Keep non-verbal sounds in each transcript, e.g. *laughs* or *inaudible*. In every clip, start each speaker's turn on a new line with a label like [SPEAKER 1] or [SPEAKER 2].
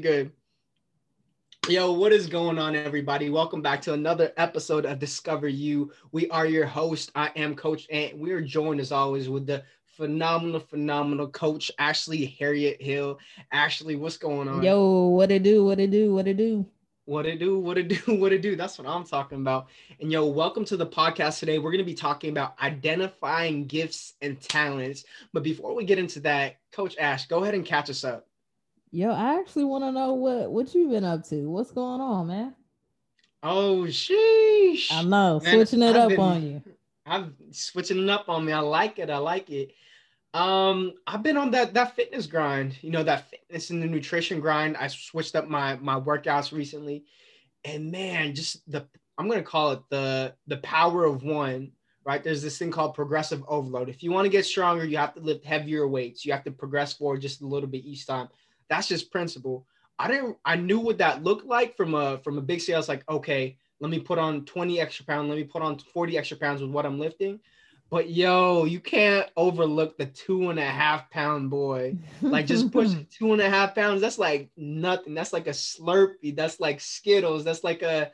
[SPEAKER 1] good. Yo, what is going on, everybody? Welcome back to another episode of Discover You. We are your host. I am Coach Ant. We are joined as always with the phenomenal, phenomenal coach Ashley Harriet Hill. Ashley, what's going on?
[SPEAKER 2] Yo, what it do? What it do? What it do?
[SPEAKER 1] What it do? What it do? *laughs* What it do? That's what I'm talking about. And yo, welcome to the podcast today. We're going to be talking about identifying gifts and talents. But before we get into that, Coach Ash, go ahead and catch us up.
[SPEAKER 2] Yo, I actually want to know what what you've been up to. What's going on, man?
[SPEAKER 1] Oh, sheesh.
[SPEAKER 2] I know, man, switching it I've up been, on you.
[SPEAKER 1] I'm switching it up on me. I like it. I like it. Um, I've been on that that fitness grind, you know, that fitness and the nutrition grind. I switched up my my workouts recently, and man, just the I'm gonna call it the the power of one. Right, there's this thing called progressive overload. If you want to get stronger, you have to lift heavier weights. You have to progress forward just a little bit each time. That's just principle. I didn't I knew what that looked like from a from a big scale. It's like, okay, let me put on 20 extra pounds, let me put on 40 extra pounds with what I'm lifting. But yo, you can't overlook the two and a half pound boy. Like just pushing *laughs* two and a half pounds, that's like nothing. That's like a Slurpee. That's like Skittles. That's like a,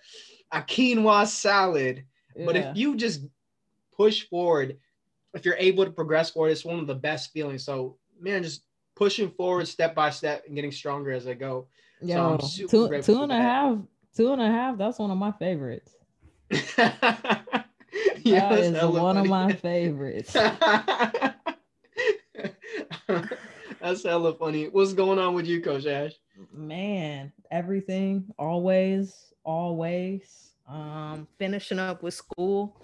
[SPEAKER 1] a quinoa salad. Yeah. But if you just push forward, if you're able to progress forward, it's one of the best feelings. So man, just pushing forward step by step and getting stronger as I go.
[SPEAKER 2] Yo, so two, two and a half, two and a half. That's one of my favorites. *laughs* yeah, that is one funny. of my *laughs* favorites. *laughs*
[SPEAKER 1] that's hella funny. What's going on with you, Coach Ash?
[SPEAKER 2] Man, everything, always, always. Um, finishing up with school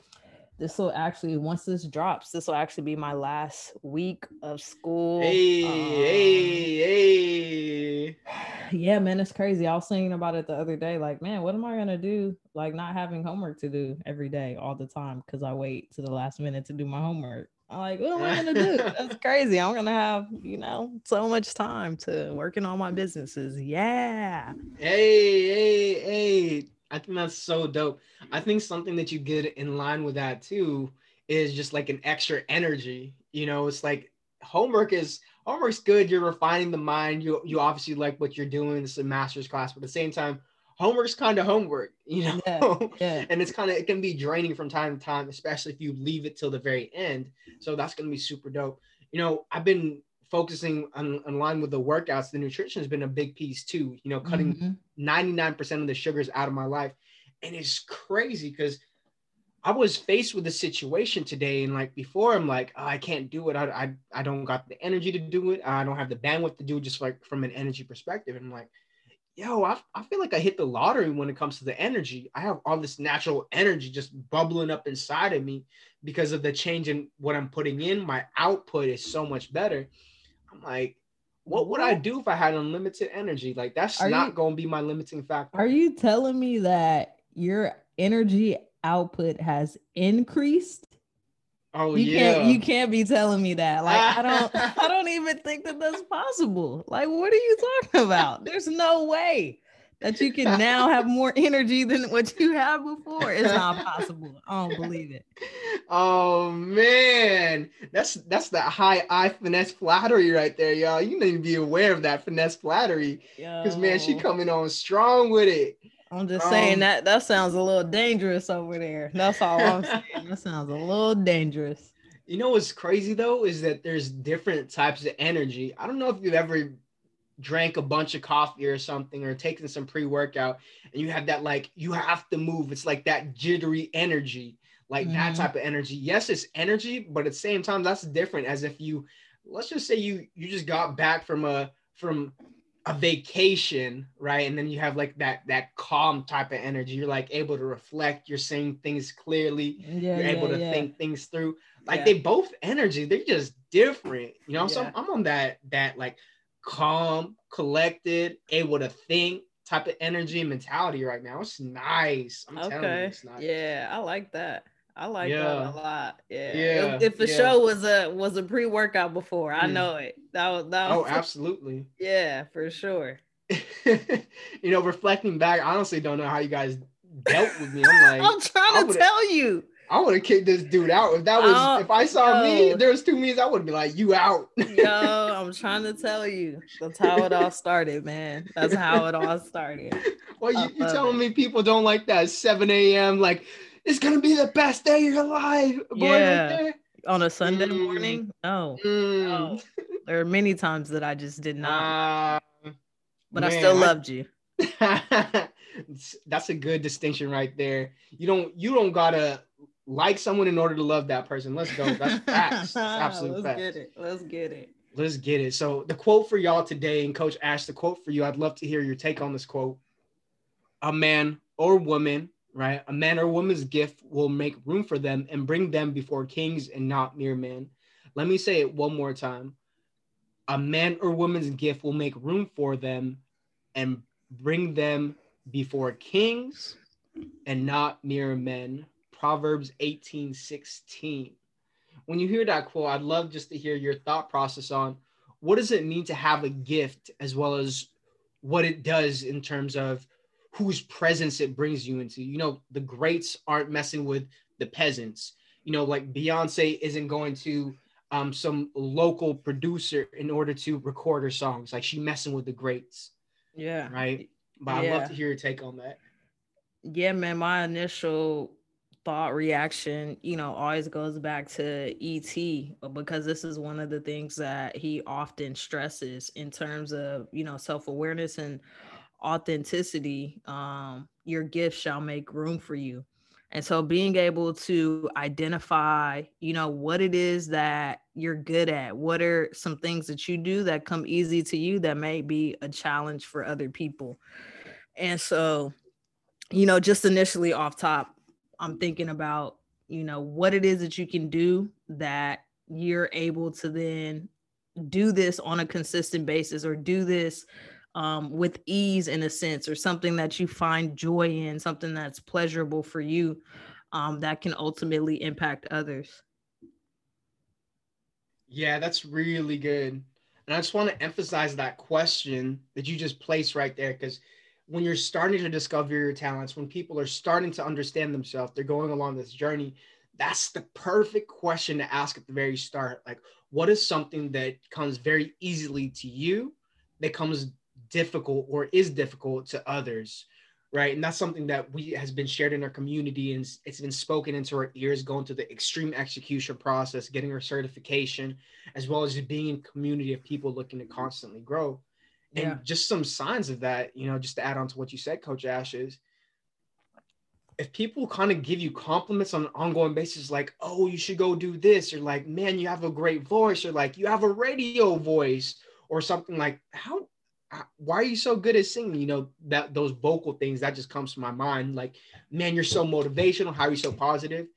[SPEAKER 2] this will actually once this drops this will actually be my last week of school
[SPEAKER 1] hey um, hey hey *sighs*
[SPEAKER 2] yeah man it's crazy i was thinking about it the other day like man what am i gonna do like not having homework to do every day all the time because i wait to the last minute to do my homework. I'm like what am i gonna do? *laughs* That's crazy i'm gonna have you know so much time to working on all my businesses yeah.
[SPEAKER 1] Hey hey hey I think that's so dope. I think something that you get in line with that too is just like an extra energy. You know, it's like homework is homework's good. You're refining the mind. You you obviously like what you're doing. It's a master's class, but at the same time, homework's kind of homework, *laughs* you know. Yeah, yeah. and it's kind of it can be draining from time to time, especially if you leave it till the very end. So that's gonna be super dope. You know, I've been focusing on, on line with the workouts, the nutrition has been a big piece too. You know, cutting mm-hmm. 99% of the sugars out of my life. And it's crazy because I was faced with a situation today, and like before, I'm like, oh, I can't do it. I, I I don't got the energy to do it. I don't have the bandwidth to do it, just like from an energy perspective. And I'm like, yo, I, I feel like I hit the lottery when it comes to the energy. I have all this natural energy just bubbling up inside of me because of the change in what I'm putting in. My output is so much better. I'm like, what would I do if I had unlimited energy? Like that's are not going to be my limiting factor.
[SPEAKER 2] Are you telling me that your energy output has increased?
[SPEAKER 1] Oh
[SPEAKER 2] you
[SPEAKER 1] yeah.
[SPEAKER 2] Can't, you can't be telling me that. Like I don't *laughs* I don't even think that that's possible. Like what are you talking about? There's no way that you can now have more energy than what you had before. It's not possible. I don't believe it. *laughs*
[SPEAKER 1] Oh man, that's that's that high I finesse flattery right there, y'all. You need to be aware of that finesse flattery, because man, she coming on strong with it.
[SPEAKER 2] I'm just um, saying that that sounds a little dangerous over there. That's all I'm *laughs* saying. that sounds a little dangerous.
[SPEAKER 1] You know what's crazy though is that there's different types of energy. I don't know if you've ever drank a bunch of coffee or something or taken some pre-workout and you have that like you have to move. It's like that jittery energy like mm-hmm. that type of energy. Yes it's energy but at the same time that's different as if you let's just say you you just got back from a from a vacation right? And then you have like that that calm type of energy. You're like able to reflect. You're seeing things clearly. Yeah, you're able to yeah. think things through. Like they both energy. They're just different. You know so I'm on that that like calm, collected, able to think type of energy and mentality right now. It's nice.
[SPEAKER 2] I'm okay. You, it's nice. Yeah, I like that. I like yeah. that a lot. Yeah. yeah. If, if the yeah. show was a was a pre workout before, I mm. know it. That was that
[SPEAKER 1] was, Oh, *laughs* absolutely.
[SPEAKER 2] Yeah, for sure. *laughs*
[SPEAKER 1] you know, reflecting back, I honestly don't know how you guys dealt with me. I'm *laughs* like,
[SPEAKER 2] I'm trying to tell you.
[SPEAKER 1] I would have kicked this dude out if that was oh, if I saw yo. me. There was two me's. I would be like, "You out." *laughs*
[SPEAKER 2] yo, I'm trying to tell you, that's how it all started, man. That's how it all started.
[SPEAKER 1] Well, you, you telling it. me people don't like that 7 a.m. like it's gonna be the best day of your life,
[SPEAKER 2] boy, yeah. Right On a Sunday mm. morning, no, mm. no. There are many times that I just did not, uh, but man, I still loved you. *laughs*
[SPEAKER 1] That's a good distinction right there. You don't you don't gotta like someone in order to love that person. Let's go. That's *laughs* facts. That's absolute
[SPEAKER 2] Let's
[SPEAKER 1] facts.
[SPEAKER 2] get it. Let's get it.
[SPEAKER 1] Let's get it. So the quote for y'all today, and Coach Ash, the quote for you, I'd love to hear your take on this quote. A man or woman, right? A man or woman's gift will make room for them and bring them before kings and not mere men. Let me say it one more time. A man or woman's gift will make room for them and bring them before kings and not mere men. Proverbs 18 16. When you hear that quote, I'd love just to hear your thought process on what does it mean to have a gift as well as what it does in terms of whose presence it brings you into. You know, the greats aren't messing with the peasants. You know, like Beyonce isn't going to um, some local producer in order to record her songs. Like she messing with the greats.
[SPEAKER 2] Yeah.
[SPEAKER 1] Right. But yeah. I'd love to hear your take on that.
[SPEAKER 2] Yeah, man. My initial thought reaction, you know, always goes back to ET because this is one of the things that he often stresses in terms of, you know, self-awareness and authenticity. Um, your gift shall make room for you. And so being able to identify, you know, what it is that you're good at, what are some things that you do that come easy to you that may be a challenge for other people. And so, you know, just initially off top, I'm thinking about, you know, what it is that you can do that you're able to then do this on a consistent basis or do this um, with ease in a sense or something that you find joy in, something that's pleasurable for you um, that can ultimately impact others.
[SPEAKER 1] Yeah, that's really good. And I just want to emphasize that question that you just placed right there because when you're starting to discover your talents, when people are starting to understand themselves, they're going along this journey. That's the perfect question to ask at the very start. Like, what is something that comes very easily to you that comes difficult or is difficult to others? Right. And that's something that we has been shared in our community and it's been spoken into our ears, going through the extreme execution process, getting our certification, as well as just being in community of people looking to constantly grow and yeah. just some signs of that, you know, just to add on to what you said, Coach Ash, is if people kind of give you compliments on an ongoing basis, like, oh, you should go do this, or like, man, you have a great voice, or like, you have a radio voice, or something like, how, uh, why are you so good at singing? You know, that those vocal things that just comes to my mind. Like, man, you're so motivational. How are you so positive?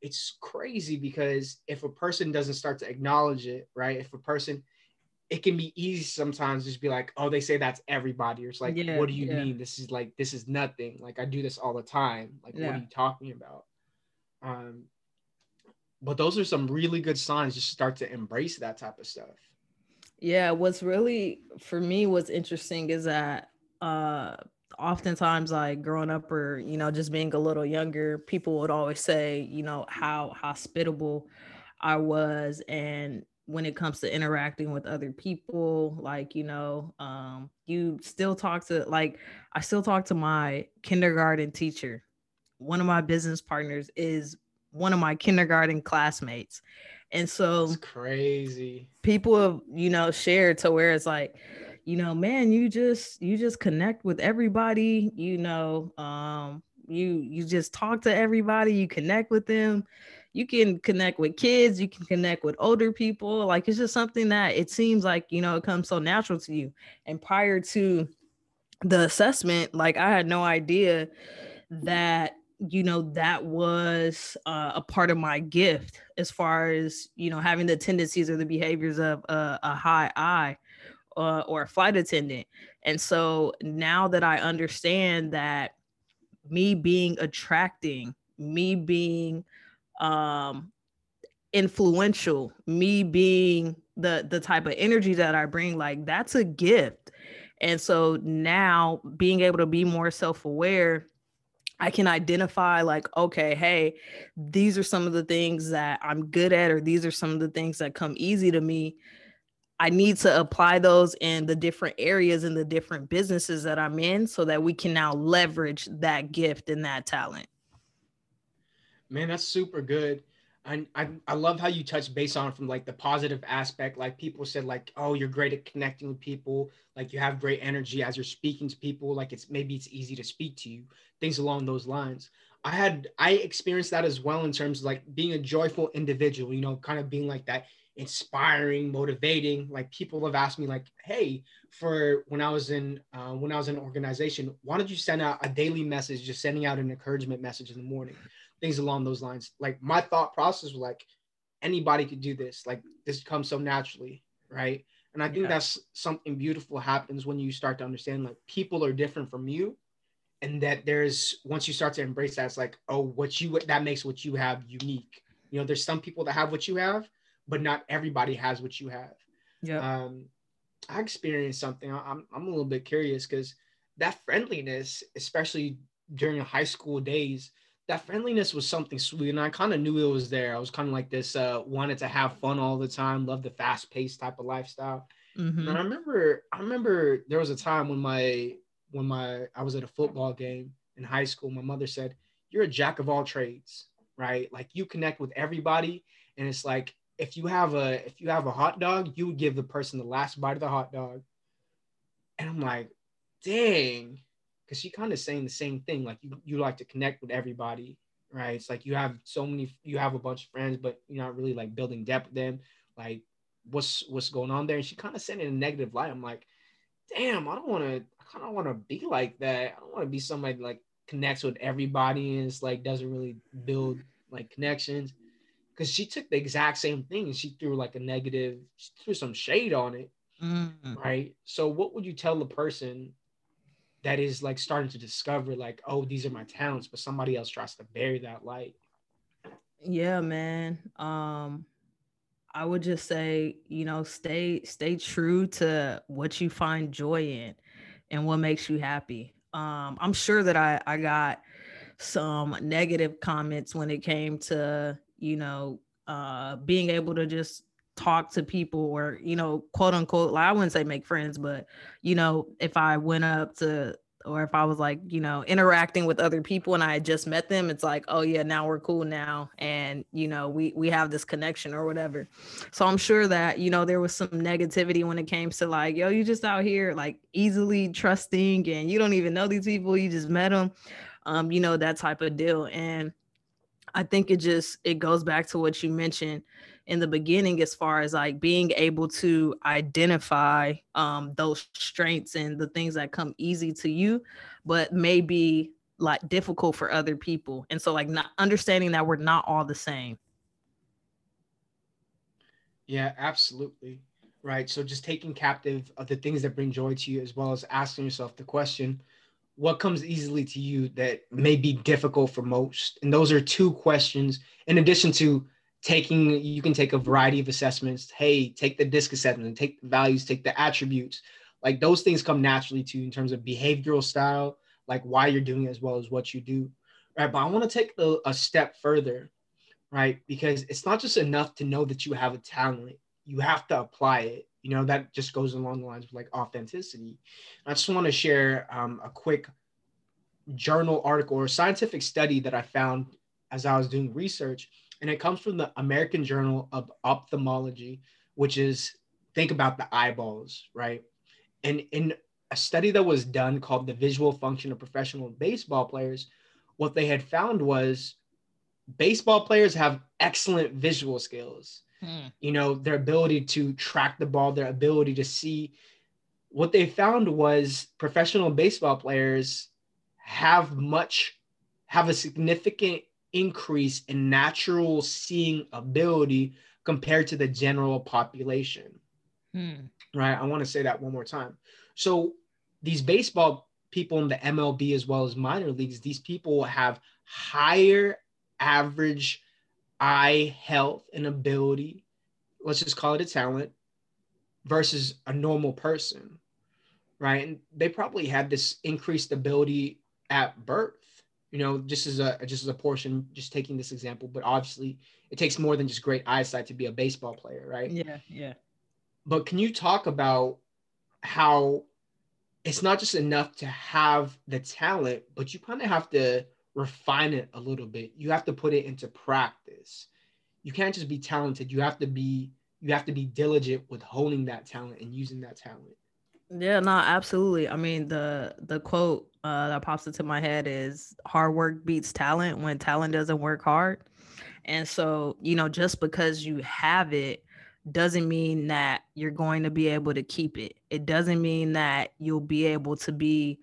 [SPEAKER 1] It's crazy because if a person doesn't start to acknowledge it, right? If a person, it can be easy sometimes just be like, oh, they say that's everybody. Or it's like, yeah, what do you yeah. mean? This is like, this is nothing. Like I do this all the time. Like, yeah. what are you talking about? Um, but those are some really good signs. Just start to embrace that type of stuff.
[SPEAKER 2] Yeah, what's really for me what's interesting is that uh oftentimes like growing up or you know just being a little younger people would always say you know how hospitable i was and when it comes to interacting with other people like you know um, you still talk to like i still talk to my kindergarten teacher. One of my business partners is one of my kindergarten classmates. And so
[SPEAKER 1] That's crazy.
[SPEAKER 2] people have you know shared to where it's like you know man you just you just connect with everybody you know um you you just talk to everybody you connect with them you can connect with kids, you can connect with older people. Like it's just something that it seems like, you know, it comes so natural to you. And prior to the assessment, like I had no idea that you know that was uh, a part of my gift as far as you know having the tendencies or the behaviors of a high I uh, or a flight attendant and so now that i understand that me being attracting me being um influential me being the the type of energy that i bring like that's a gift and so now being able to be more self-aware I can identify, like, okay, hey, these are some of the things that I'm good at, or these are some of the things that come easy to me. I need to apply those in the different areas and the different businesses that I'm in so that we can now leverage that gift and that talent.
[SPEAKER 1] Man, that's super good. I, I, I love how you touch base on from like the positive aspect. Like people said, like, oh, you're great at connecting with people. Like you have great energy as you're speaking to people. Like it's maybe it's easy to speak to you. Things along those lines. I had I experienced that as well in terms of like being a joyful individual. You know, kind of being like that inspiring, motivating. Like people have asked me, like, hey, for when I was in uh, when I was in an organization, why don't you send out a daily message, just sending out an encouragement message in the morning? Things along those lines. Like my thought process was like anybody could do this. Like this comes so naturally, right? And I think yeah. that's something beautiful happens when you start to understand like people are different from you. And that there's once you start to embrace that, it's like, oh, what you that makes what you have unique. You know, there's some people that have what you have, but not everybody has what you have. Yeah. Um, I experienced something. I'm I'm a little bit curious because that friendliness, especially during high school days, that friendliness was something sweet and i kind of knew it was there. I was kind of like this uh wanted to have fun all the time love the fast paced type of lifestyle. Mm-hmm. and i remember i remember there was a time when my when my i was at a football game in high school. My mother said you're a jack of all trades right? Like you connect with everybody and it's like if you have a if you have a hot dog you would give the person the last bite of the hot dog. And i'm like dang because she kind of saying the same thing. Like you, you like to connect with everybody, right? It's like you have so many, you have a bunch of friends, but you're not really like building depth with them. Like, what's what's going on there? And she kind of said in a negative light. I'm like, damn, I don't want to. I kind of want to be like that. I don't want to be somebody like connects with everybody and it's like doesn't really build like connections. Because she took the exact same thing and she threw like a negative, she threw some shade on it. Mm-hmm. Right. So, what would you tell the person that is like starting to discover like oh these are my talents but somebody else tries to bury that light.
[SPEAKER 2] Yeah man. Um i would just say you know stay stay true to what you find joy in and what makes you happy. Um i'm sure that i i got some negative comments when it came to you know uh being able to just talk to people or you know quote unquote like i wouldn't say make friends but you know if i went up to or if i was like you know interacting with other people and i had just met them it's like oh yeah now we're cool now and you know we we have this connection or whatever. So i'm sure that you know there was some negativity when it came to like yo you just out here like easily trusting and you don't even know these people you just met them um you know that type of deal. And i think it just it goes back to what you mentioned in the beginning as far as like being able to identify um, those strengths and the things that come easy to you but maybe like difficult for other people. And so like not understanding that we're not all the same.
[SPEAKER 1] Yeah absolutely. Right so just taking captive of the things that bring joy to you as well as asking yourself the question what comes easily to you that may be difficult for most? And those are two questions in addition to taking you can take a variety of assessments. Hey take the disc assessment take the values take the attributes. Like those things come naturally to you in terms of behavioral style like why you're doing it as well as what you do. Right but i want to take a, a step further right? Because it's not just enough to know that you have a talent. You have to apply it. You know that just goes along the lines of like authenticity. I just want to share um, a quick journal article or scientific study that i found as i was doing research and it comes from the American Journal of Ophthalmology, which is think about the eyeballs, right? And in a study that was done called the visual function of professional baseball players, what they had found was baseball players have excellent visual skills. Hmm. You know, their ability to track the ball, their ability to see. What they found was professional baseball players have much have a significant increase in natural seeing ability compared to the general population. Hmm. Right. I want to say that one more time. So these baseball people in the MLB as well as minor leagues, these people have higher average eye health and ability. Let's just call it a talent versus a normal person. Right. And they probably had this increased ability at birth you know, just as a just as a portion, just taking this example, but obviously it takes more than just great eyesight to be a baseball player, right?
[SPEAKER 2] Yeah, yeah.
[SPEAKER 1] But can you talk about how it's not just enough to have the talent, but you kind of have to refine it a little bit. You have to put it into practice. You can't just be talented. You have to be you have to be diligent with honing that talent and using that talent.
[SPEAKER 2] Yeah, no, absolutely. I mean, the the quote uh, that pops into my head is hard work beats talent when talent doesn't work hard. And so, you know, just because you have it doesn't mean that you're going to be able to keep it. It doesn't mean that you'll be able to be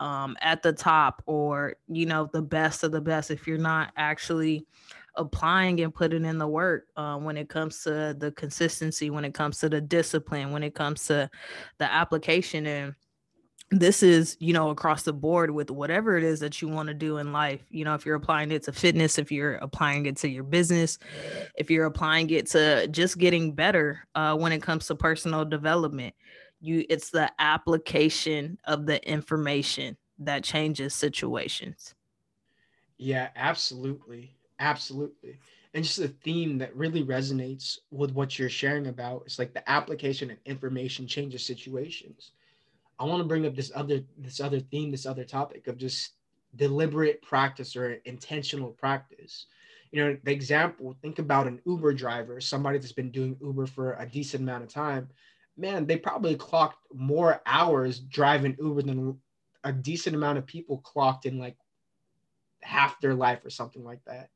[SPEAKER 2] um, at the top or, you know, the best of the best if you're not actually applying and putting in the work uh, when it comes to the consistency, when it comes to the discipline, when it comes to the application. And this is, you know, across the board with whatever it is that you want to do in life. You know, if you're applying it to fitness, if you're applying it to your business, if you're applying it to just getting better uh, when it comes to personal development, you it's the application of the information that changes situations.
[SPEAKER 1] Yeah, absolutely. Absolutely. And just a theme that really resonates with what you're sharing about is like the application and information changes situations. I want to bring up this other this other theme, this other topic of just deliberate practice or intentional practice. You know, the example, think about an Uber driver, somebody that's been doing Uber for a decent amount of time. Man, they probably clocked more hours driving Uber than a decent amount of people clocked in like half their life or something like that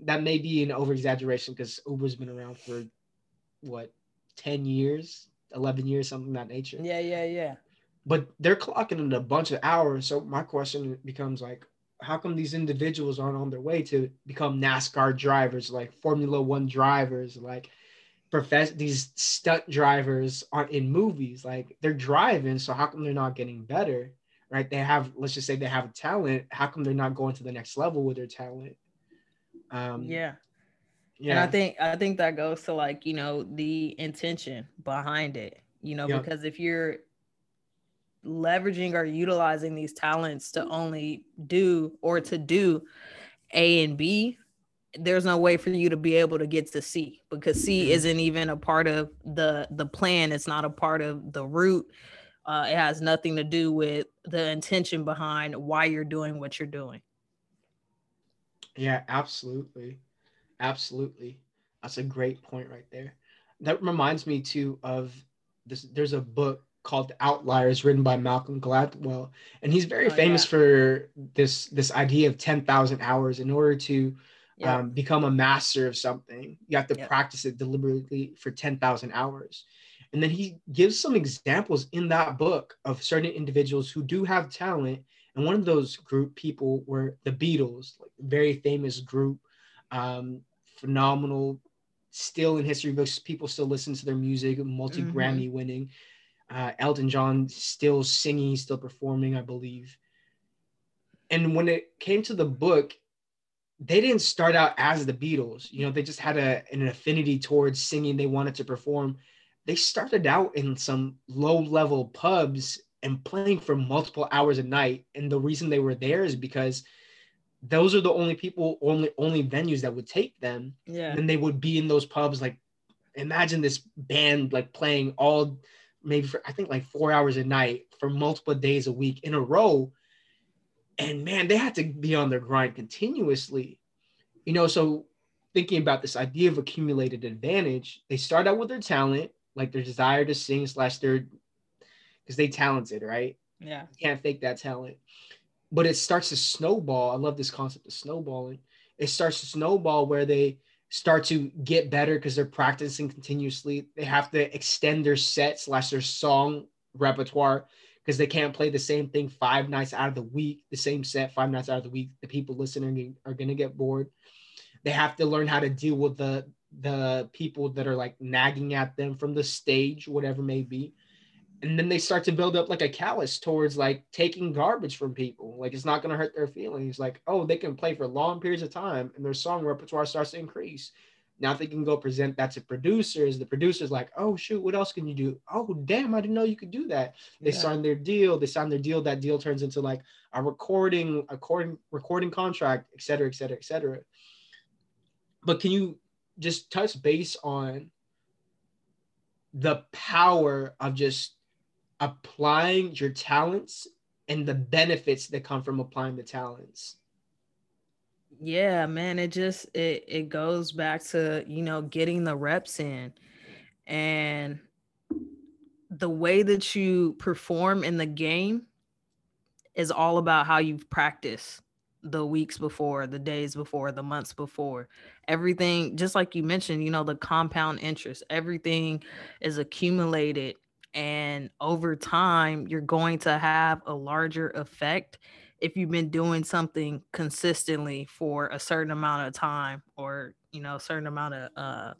[SPEAKER 1] that may be an over exaggeration because Uber's been around for what 10 years 11 years something that nature
[SPEAKER 2] yeah yeah yeah
[SPEAKER 1] but they're clocking in a bunch of hours so my question becomes like how come these individuals aren't on their way to become nascar drivers like formula one drivers like profess these stunt drivers aren't in movies like they're driving so how come they're not getting better right they have let's just say they have a talent how come they're not going to the next level with their talent
[SPEAKER 2] um, yeah. Yeah. And I think I think that goes to like, you know, the intention behind it. You know, because if you're leveraging or utilizing these talents to only do or to do A and B, there's no way for you to be able to get to C because C mm-hmm. isn't even a part of the the plan. It's not a part of the route. Uh, it has nothing to do with the intention behind why you're doing what you're doing.
[SPEAKER 1] Yeah, absolutely. Absolutely. That's a great point right there. That reminds me too of this there's a book called Outliers written by Malcolm Gladwell and he's very oh, famous yeah. for this this idea of 10,000 hours in order to yeah. um, become a master of something. You have to yeah. practice it deliberately for 10,000 hours. And then he gives some examples in that book of certain individuals who do have talent and one of those group people were the Beatles, like very famous group, um, phenomenal, still in history books. People still listen to their music, multi Grammy mm-hmm. winning. Uh, Elton John still singing, still performing, I believe. And when it came to the book, they didn't start out as the Beatles. You know, they just had a, an affinity towards singing. They wanted to perform. They started out in some low level pubs and playing for multiple hours a night. And the reason they were there is because those are the only people, only only venues that would take them.
[SPEAKER 2] Yeah.
[SPEAKER 1] And they would be in those pubs. Like, imagine this band like playing all maybe for I think like four hours a night for multiple days a week in a row. And man, they had to be on their grind continuously. You know, so thinking about this idea of accumulated advantage, they start out with their talent, like their desire to sing slash their because they talented, right?
[SPEAKER 2] Yeah.
[SPEAKER 1] You can't fake that talent. But it starts to snowball. I love this concept of snowballing. It starts to snowball where they start to get better because they're practicing continuously. They have to extend their set slash their song repertoire because they can't play the same thing five nights out of the week, the same set five nights out of the week. The people listening are going to get bored. They have to learn how to deal with the the people that are like nagging at them from the stage, whatever may be and then they start to build up like a callous towards like taking garbage from people. Like it's not going to hurt their feelings. Like, oh, they can play for long periods of time and their song repertoire starts to increase. Now they can go present that to producers. The producers like, oh shoot, what else can you do? Oh damn, I didn't know you could do that. They yeah. sign their deal. They sign their deal. That deal turns into like a recording, a recording, recording contract, et cetera, et cetera, et cetera. But can you just touch base on the power of just applying your talents and the benefits that come from applying the talents?
[SPEAKER 2] yeah man it just it it goes back to you know getting the reps in and the way that you perform in the game is all about how you've practiced the weeks before the days before the months before everything just like you mentioned you know the compound interest everything is accumulated and over time you're going to have a larger effect if you've been doing something consistently for a certain amount of time or you know a certain amount of uh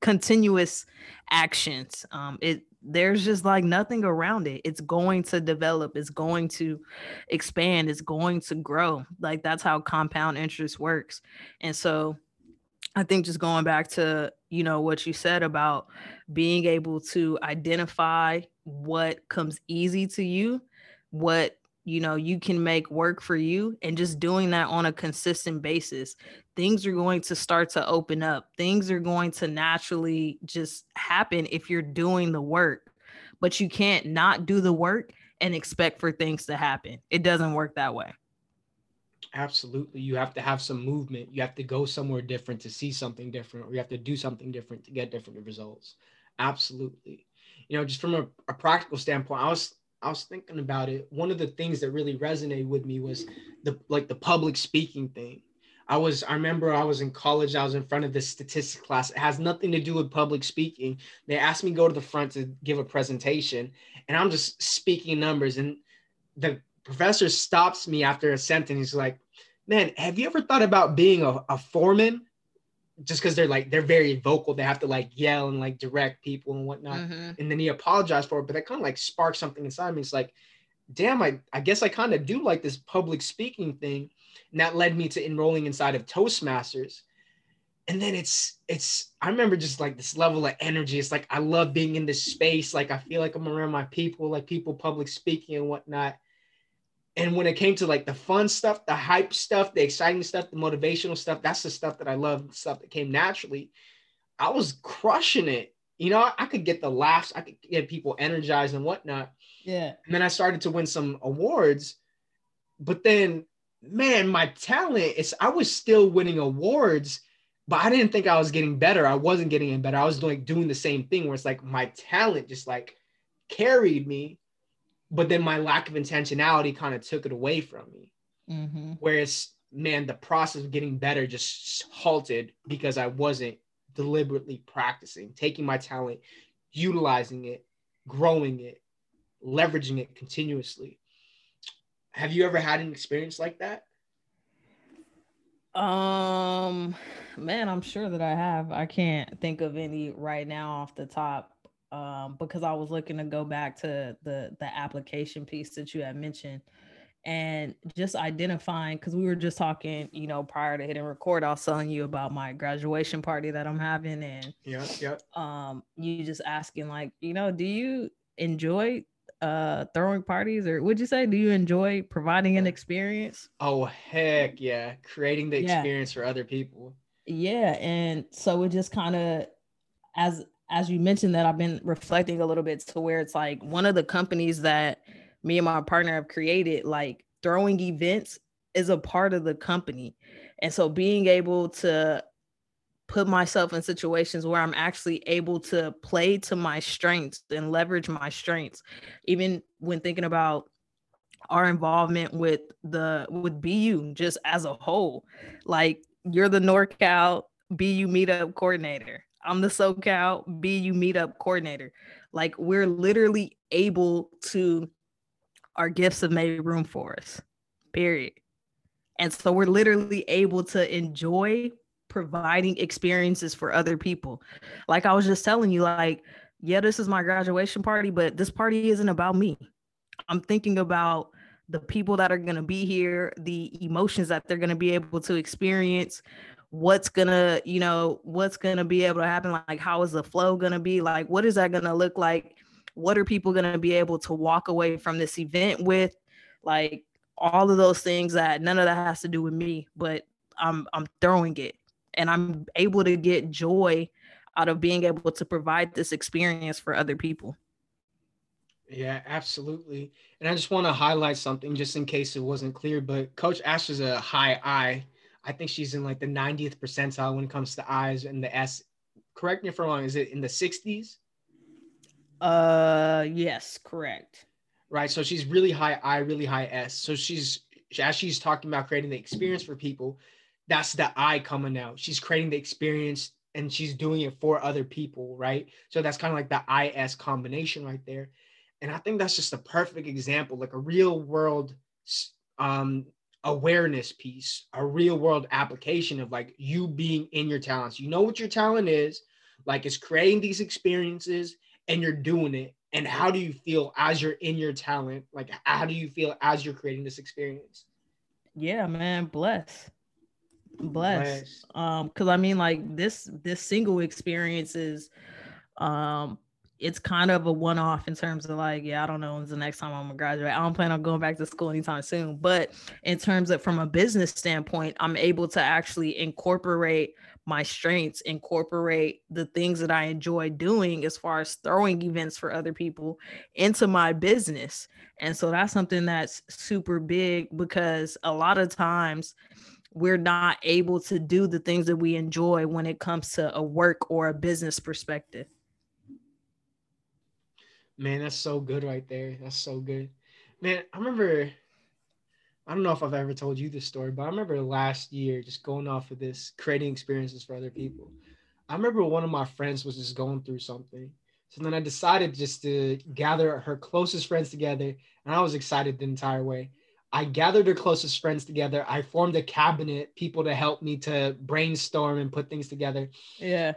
[SPEAKER 2] continuous actions. Um it there's just like nothing around it. It's going to develop. It's going to expand. It's going to grow. Like that's how compound interest works. And so i think just going back to you know what you said about being able to identify what comes easy to you what you know you can make work for you and just doing that on a consistent basis. Things are going to start to open up. Things are going to naturally just happen if you're doing the work but you can't not do the work and expect for things to happen. It doesn't work that way
[SPEAKER 1] absolutely you have to have some movement you have to go somewhere different to see something different or you have to do something different to get different results absolutely you know just from a, a practical standpoint i was I was thinking about it. One of the things that really resonated with me was the like the public speaking thing. I was I remember I was in college, I was in front of this statistics class. It has nothing to do with public speaking. They asked me to go to the front to give a presentation, and I'm just speaking numbers. And the professor stops me after a sentence. He's like, Man, have you ever thought about being a, a foreman? just because they're like they're very vocal. They have to like yell and like direct people and whatnot. Mm-hmm. and then he apologized for it but that kind of like sparked something inside me. It's like damn i, I guess i kind of do like this public speaking thing. And that led me to enrolling inside of toastmasters. And then it's it's i remember just like this level of energy. It's like i love being in this space. Like i feel like i'm around my people like people public speaking and whatnot and when it came to like the fun stuff, the hype stuff, the exciting stuff, the motivational stuff, that's the stuff that I love, stuff that came naturally. I was crushing it. You know, I could get the laughs, I could get people energized and whatnot.
[SPEAKER 2] Yeah.
[SPEAKER 1] And then I started to win some awards. But then, man, my talent is I was still winning awards, but I didn't think I was getting better. I wasn't getting any better. I was like doing the same thing where it's like my talent just like carried me but then my lack of intentionality kind of took it away from me. Mm-hmm. Whereas, man, the process of getting better just halted because I wasn't deliberately practicing, taking my talent, utilizing it, growing it, leveraging it continuously. Have you ever had an experience like that?
[SPEAKER 2] Um, man, I'm sure that I have. I can't think of any right now off the top um, because I was looking to go back to the the application piece that you had mentioned and just identifying because we were just talking, you know, prior to hitting record, I was telling you about my graduation party that I'm having, and
[SPEAKER 1] yeah, yeah.
[SPEAKER 2] Um, you just asking like, you know, do you enjoy uh throwing parties or would you say do you enjoy providing an experience
[SPEAKER 1] oh heck yeah creating the yeah. experience for other people
[SPEAKER 2] yeah and so it just kind of as as you mentioned that I've been reflecting a little bit to where it's like one of the companies that me and my partner have created, like throwing events is a part of the company. And so being able to put myself in situations where I'm actually able to play to my strengths and leverage my strengths, even when thinking about our involvement with the with BU just as a whole. Like you're the NorCal BU meetup coordinator. I'm the SoCal BU meetup coordinator. Like we're literally able to, our gifts have made room for us, period. And so we're literally able to enjoy providing experiences for other people. Like I was just telling you, like, yeah, this is my graduation party, but this party isn't about me. I'm thinking about the people that are going to be here, the emotions that they're going to be able to experience, what's gonna you know what's gonna be able to happen like how is the flow gonna be like what is that gonna look like what are people gonna be able to walk away from this event with like all of those things that none of that has to do with me but i'm i'm throwing it and i'm able to get joy out of being able to provide this experience for other people
[SPEAKER 1] yeah, absolutely. And I just want to highlight something just in case it wasn't clear, but Coach Ash is a high I. I think she's in like the 90th percentile when it comes to I's and the S. Correct me if I'm wrong. Is it in the 60s?
[SPEAKER 2] Uh, yes, correct.
[SPEAKER 1] Right. So she's really high I, really high S. So she's as she's talking about creating the experience for people, that's the I coming out. She's creating the experience and she's doing it for other people, right? So that's kind of like the IS combination right there. And I think that's just a perfect example, like a real world um, awareness piece, a real world application of like you being in your talents. You know what your talent is, like it's creating these experiences and you're doing it. And how do you feel as you're in your talent? Like, how do you feel as you're creating this experience?
[SPEAKER 2] Yeah, man, bless. Bless. Um, because I mean, like this this single experience is um it's kind of a one-off in terms of like, yeah, I don't know when's the next time I'm gonna graduate. I don't plan on going back to school anytime soon. But in terms of from a business standpoint, I'm able to actually incorporate my strengths, incorporate the things that I enjoy doing as far as throwing events for other people into my business. And so that's something that's super big because a lot of times we're not able to do the things that we enjoy when it comes to a work or a business perspective.
[SPEAKER 1] Man, that's so good right there. That's so good. Man, I remember I don't know if I've ever told you this story, but I remember last year just going off of this creating experiences for other people. I remember one of my friends was just going through something. So then I decided just to gather her closest friends together, and I was excited the entire way. I gathered her closest friends together. I formed a cabinet, people to help me to brainstorm and put things together.
[SPEAKER 2] Yeah.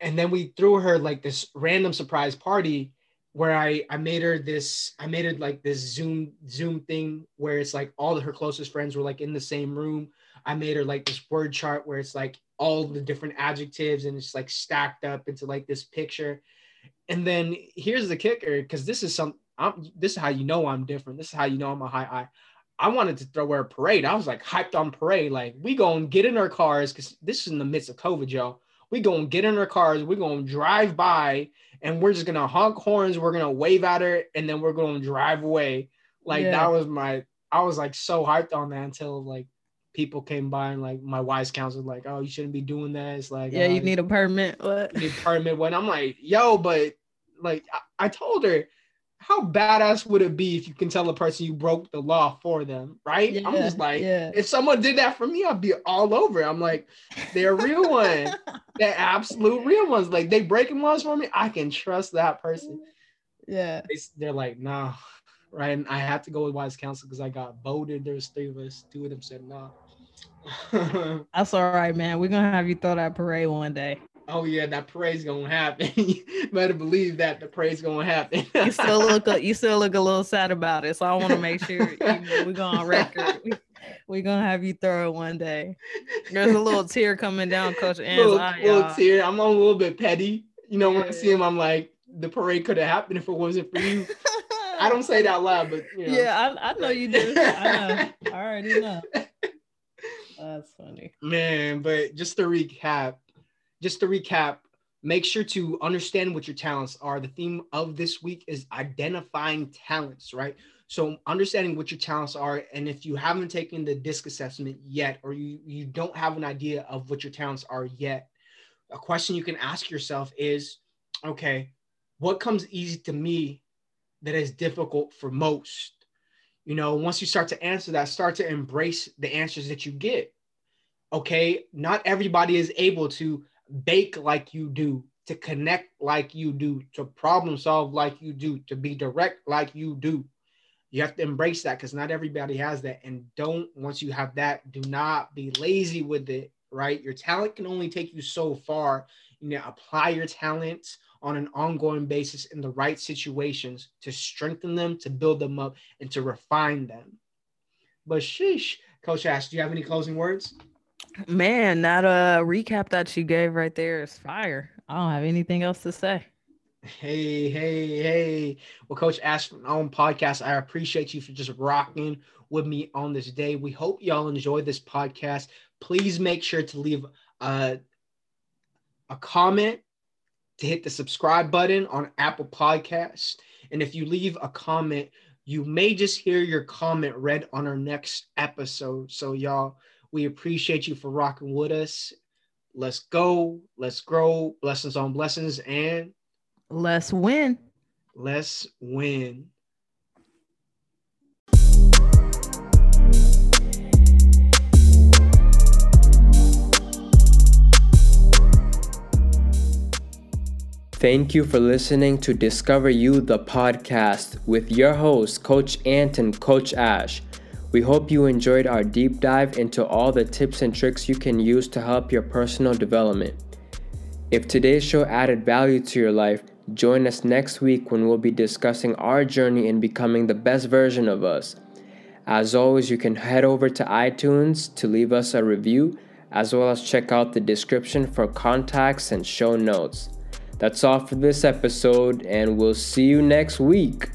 [SPEAKER 1] And then we threw her like this random surprise party where I I made her this I made it like this Zoom Zoom thing where it's like all her closest friends were like in the same room. I made her like this word chart where it's like all the different adjectives and it's like stacked up into like this picture. And then here's the kicker because this is some I'm this is how you know I'm different. This is how you know I'm a high I. I wanted to throw her a parade. I was like hyped on parade. Like we gonna get in our cars because this is in the midst of COVID, y'all. We gonna get in our cars. We're gonna drive by and we're just gonna honk horns. We're gonna wave at her, and then we're gonna drive away. Like yeah. that was my. I was like so hyped on that until like people came by and like my wise counsel like, oh, you shouldn't be doing that. It's like,
[SPEAKER 2] yeah,
[SPEAKER 1] uh,
[SPEAKER 2] you need a permit. What?
[SPEAKER 1] need a permit. When I'm like, yo, but like I, I told her how badass would it be if you can tell a person you broke the law for them, right? Yeah, I'm just like, yeah. if someone did that for me, I'd be all over. I'm like, they're real one, *laughs* they're absolute real ones. Like they breaking laws for me, I can trust that person.
[SPEAKER 2] Yeah,
[SPEAKER 1] they, are like, nah, right? And I have to go with wise counsel because I got voted. There's three of us. Two of them said nah. *laughs*
[SPEAKER 2] That's all right, man. We're gonna have you throw that parade one day
[SPEAKER 1] oh yeah, that parade's gonna happen. *laughs* better believe that the parade's gonna happen.
[SPEAKER 2] you still look a, you still look a little sad about it. So I want to make sure we're going on record. We, we're gonna have you throw it one day. There's a little tear coming down Coach Ant's little, eye.
[SPEAKER 1] Little uh, tear. I'm a little bit petty. You know, when I see him, I'm like, the parade could have happened if it wasn't for you. I don't say that loud, but you know.
[SPEAKER 2] yeah, I, I know you do. I know. I already know. *laughs* That's funny.
[SPEAKER 1] Man, but just to recap, just to recap, make sure to understand what your talents are. The theme of this week is identifying talents, right? So understanding what your talents are, and if you haven't taken the DISC assessment yet, or you you don't have an idea of what your talents are yet, a question you can ask yourself is, okay, what comes easy to me that is difficult for most? You know, once you start to answer that, start to embrace the answers that you get. Okay, not everybody is able to bake like you do, to connect like you do, to problem solve like you do, to be direct like you do. You have to embrace that because not everybody has that. And don't, once you have that, do not be lazy with it, right? Your talent can only take you so far. You know, apply your talents on an ongoing basis in the right situations to strengthen them, to build them up, and to refine them. But sheesh, Coach Ash, do you have any closing words?
[SPEAKER 2] Man, that uh recap that you gave right there is fire. I don't have anything else to say.
[SPEAKER 1] Hey, hey, hey. Well, Coach Ash from own podcast, I appreciate you for just rocking with me on this day. We hope y'all enjoy this podcast. Please make sure to leave a, a comment, to hit the subscribe button on Apple Podcasts. And if you leave a comment, you may just hear your comment read on our next episode. So, y'all, we appreciate you for rocking with us. Let's go. Let's grow. Blessings on blessings. And
[SPEAKER 2] let's win.
[SPEAKER 1] Let's win.
[SPEAKER 3] Thank you for listening to Discover You, the podcast, with your hosts, Coach Ant and Coach Ash. We hope you enjoyed our deep dive into all the tips and tricks you can use to help your personal development. If today's show added value to your life, join us next week when we'll be discussing our journey in becoming the best version of us. As always, you can head over to iTunes to leave us a review, as well as check out the description for contacts and show notes. That's all for this episode, and we'll see you next week.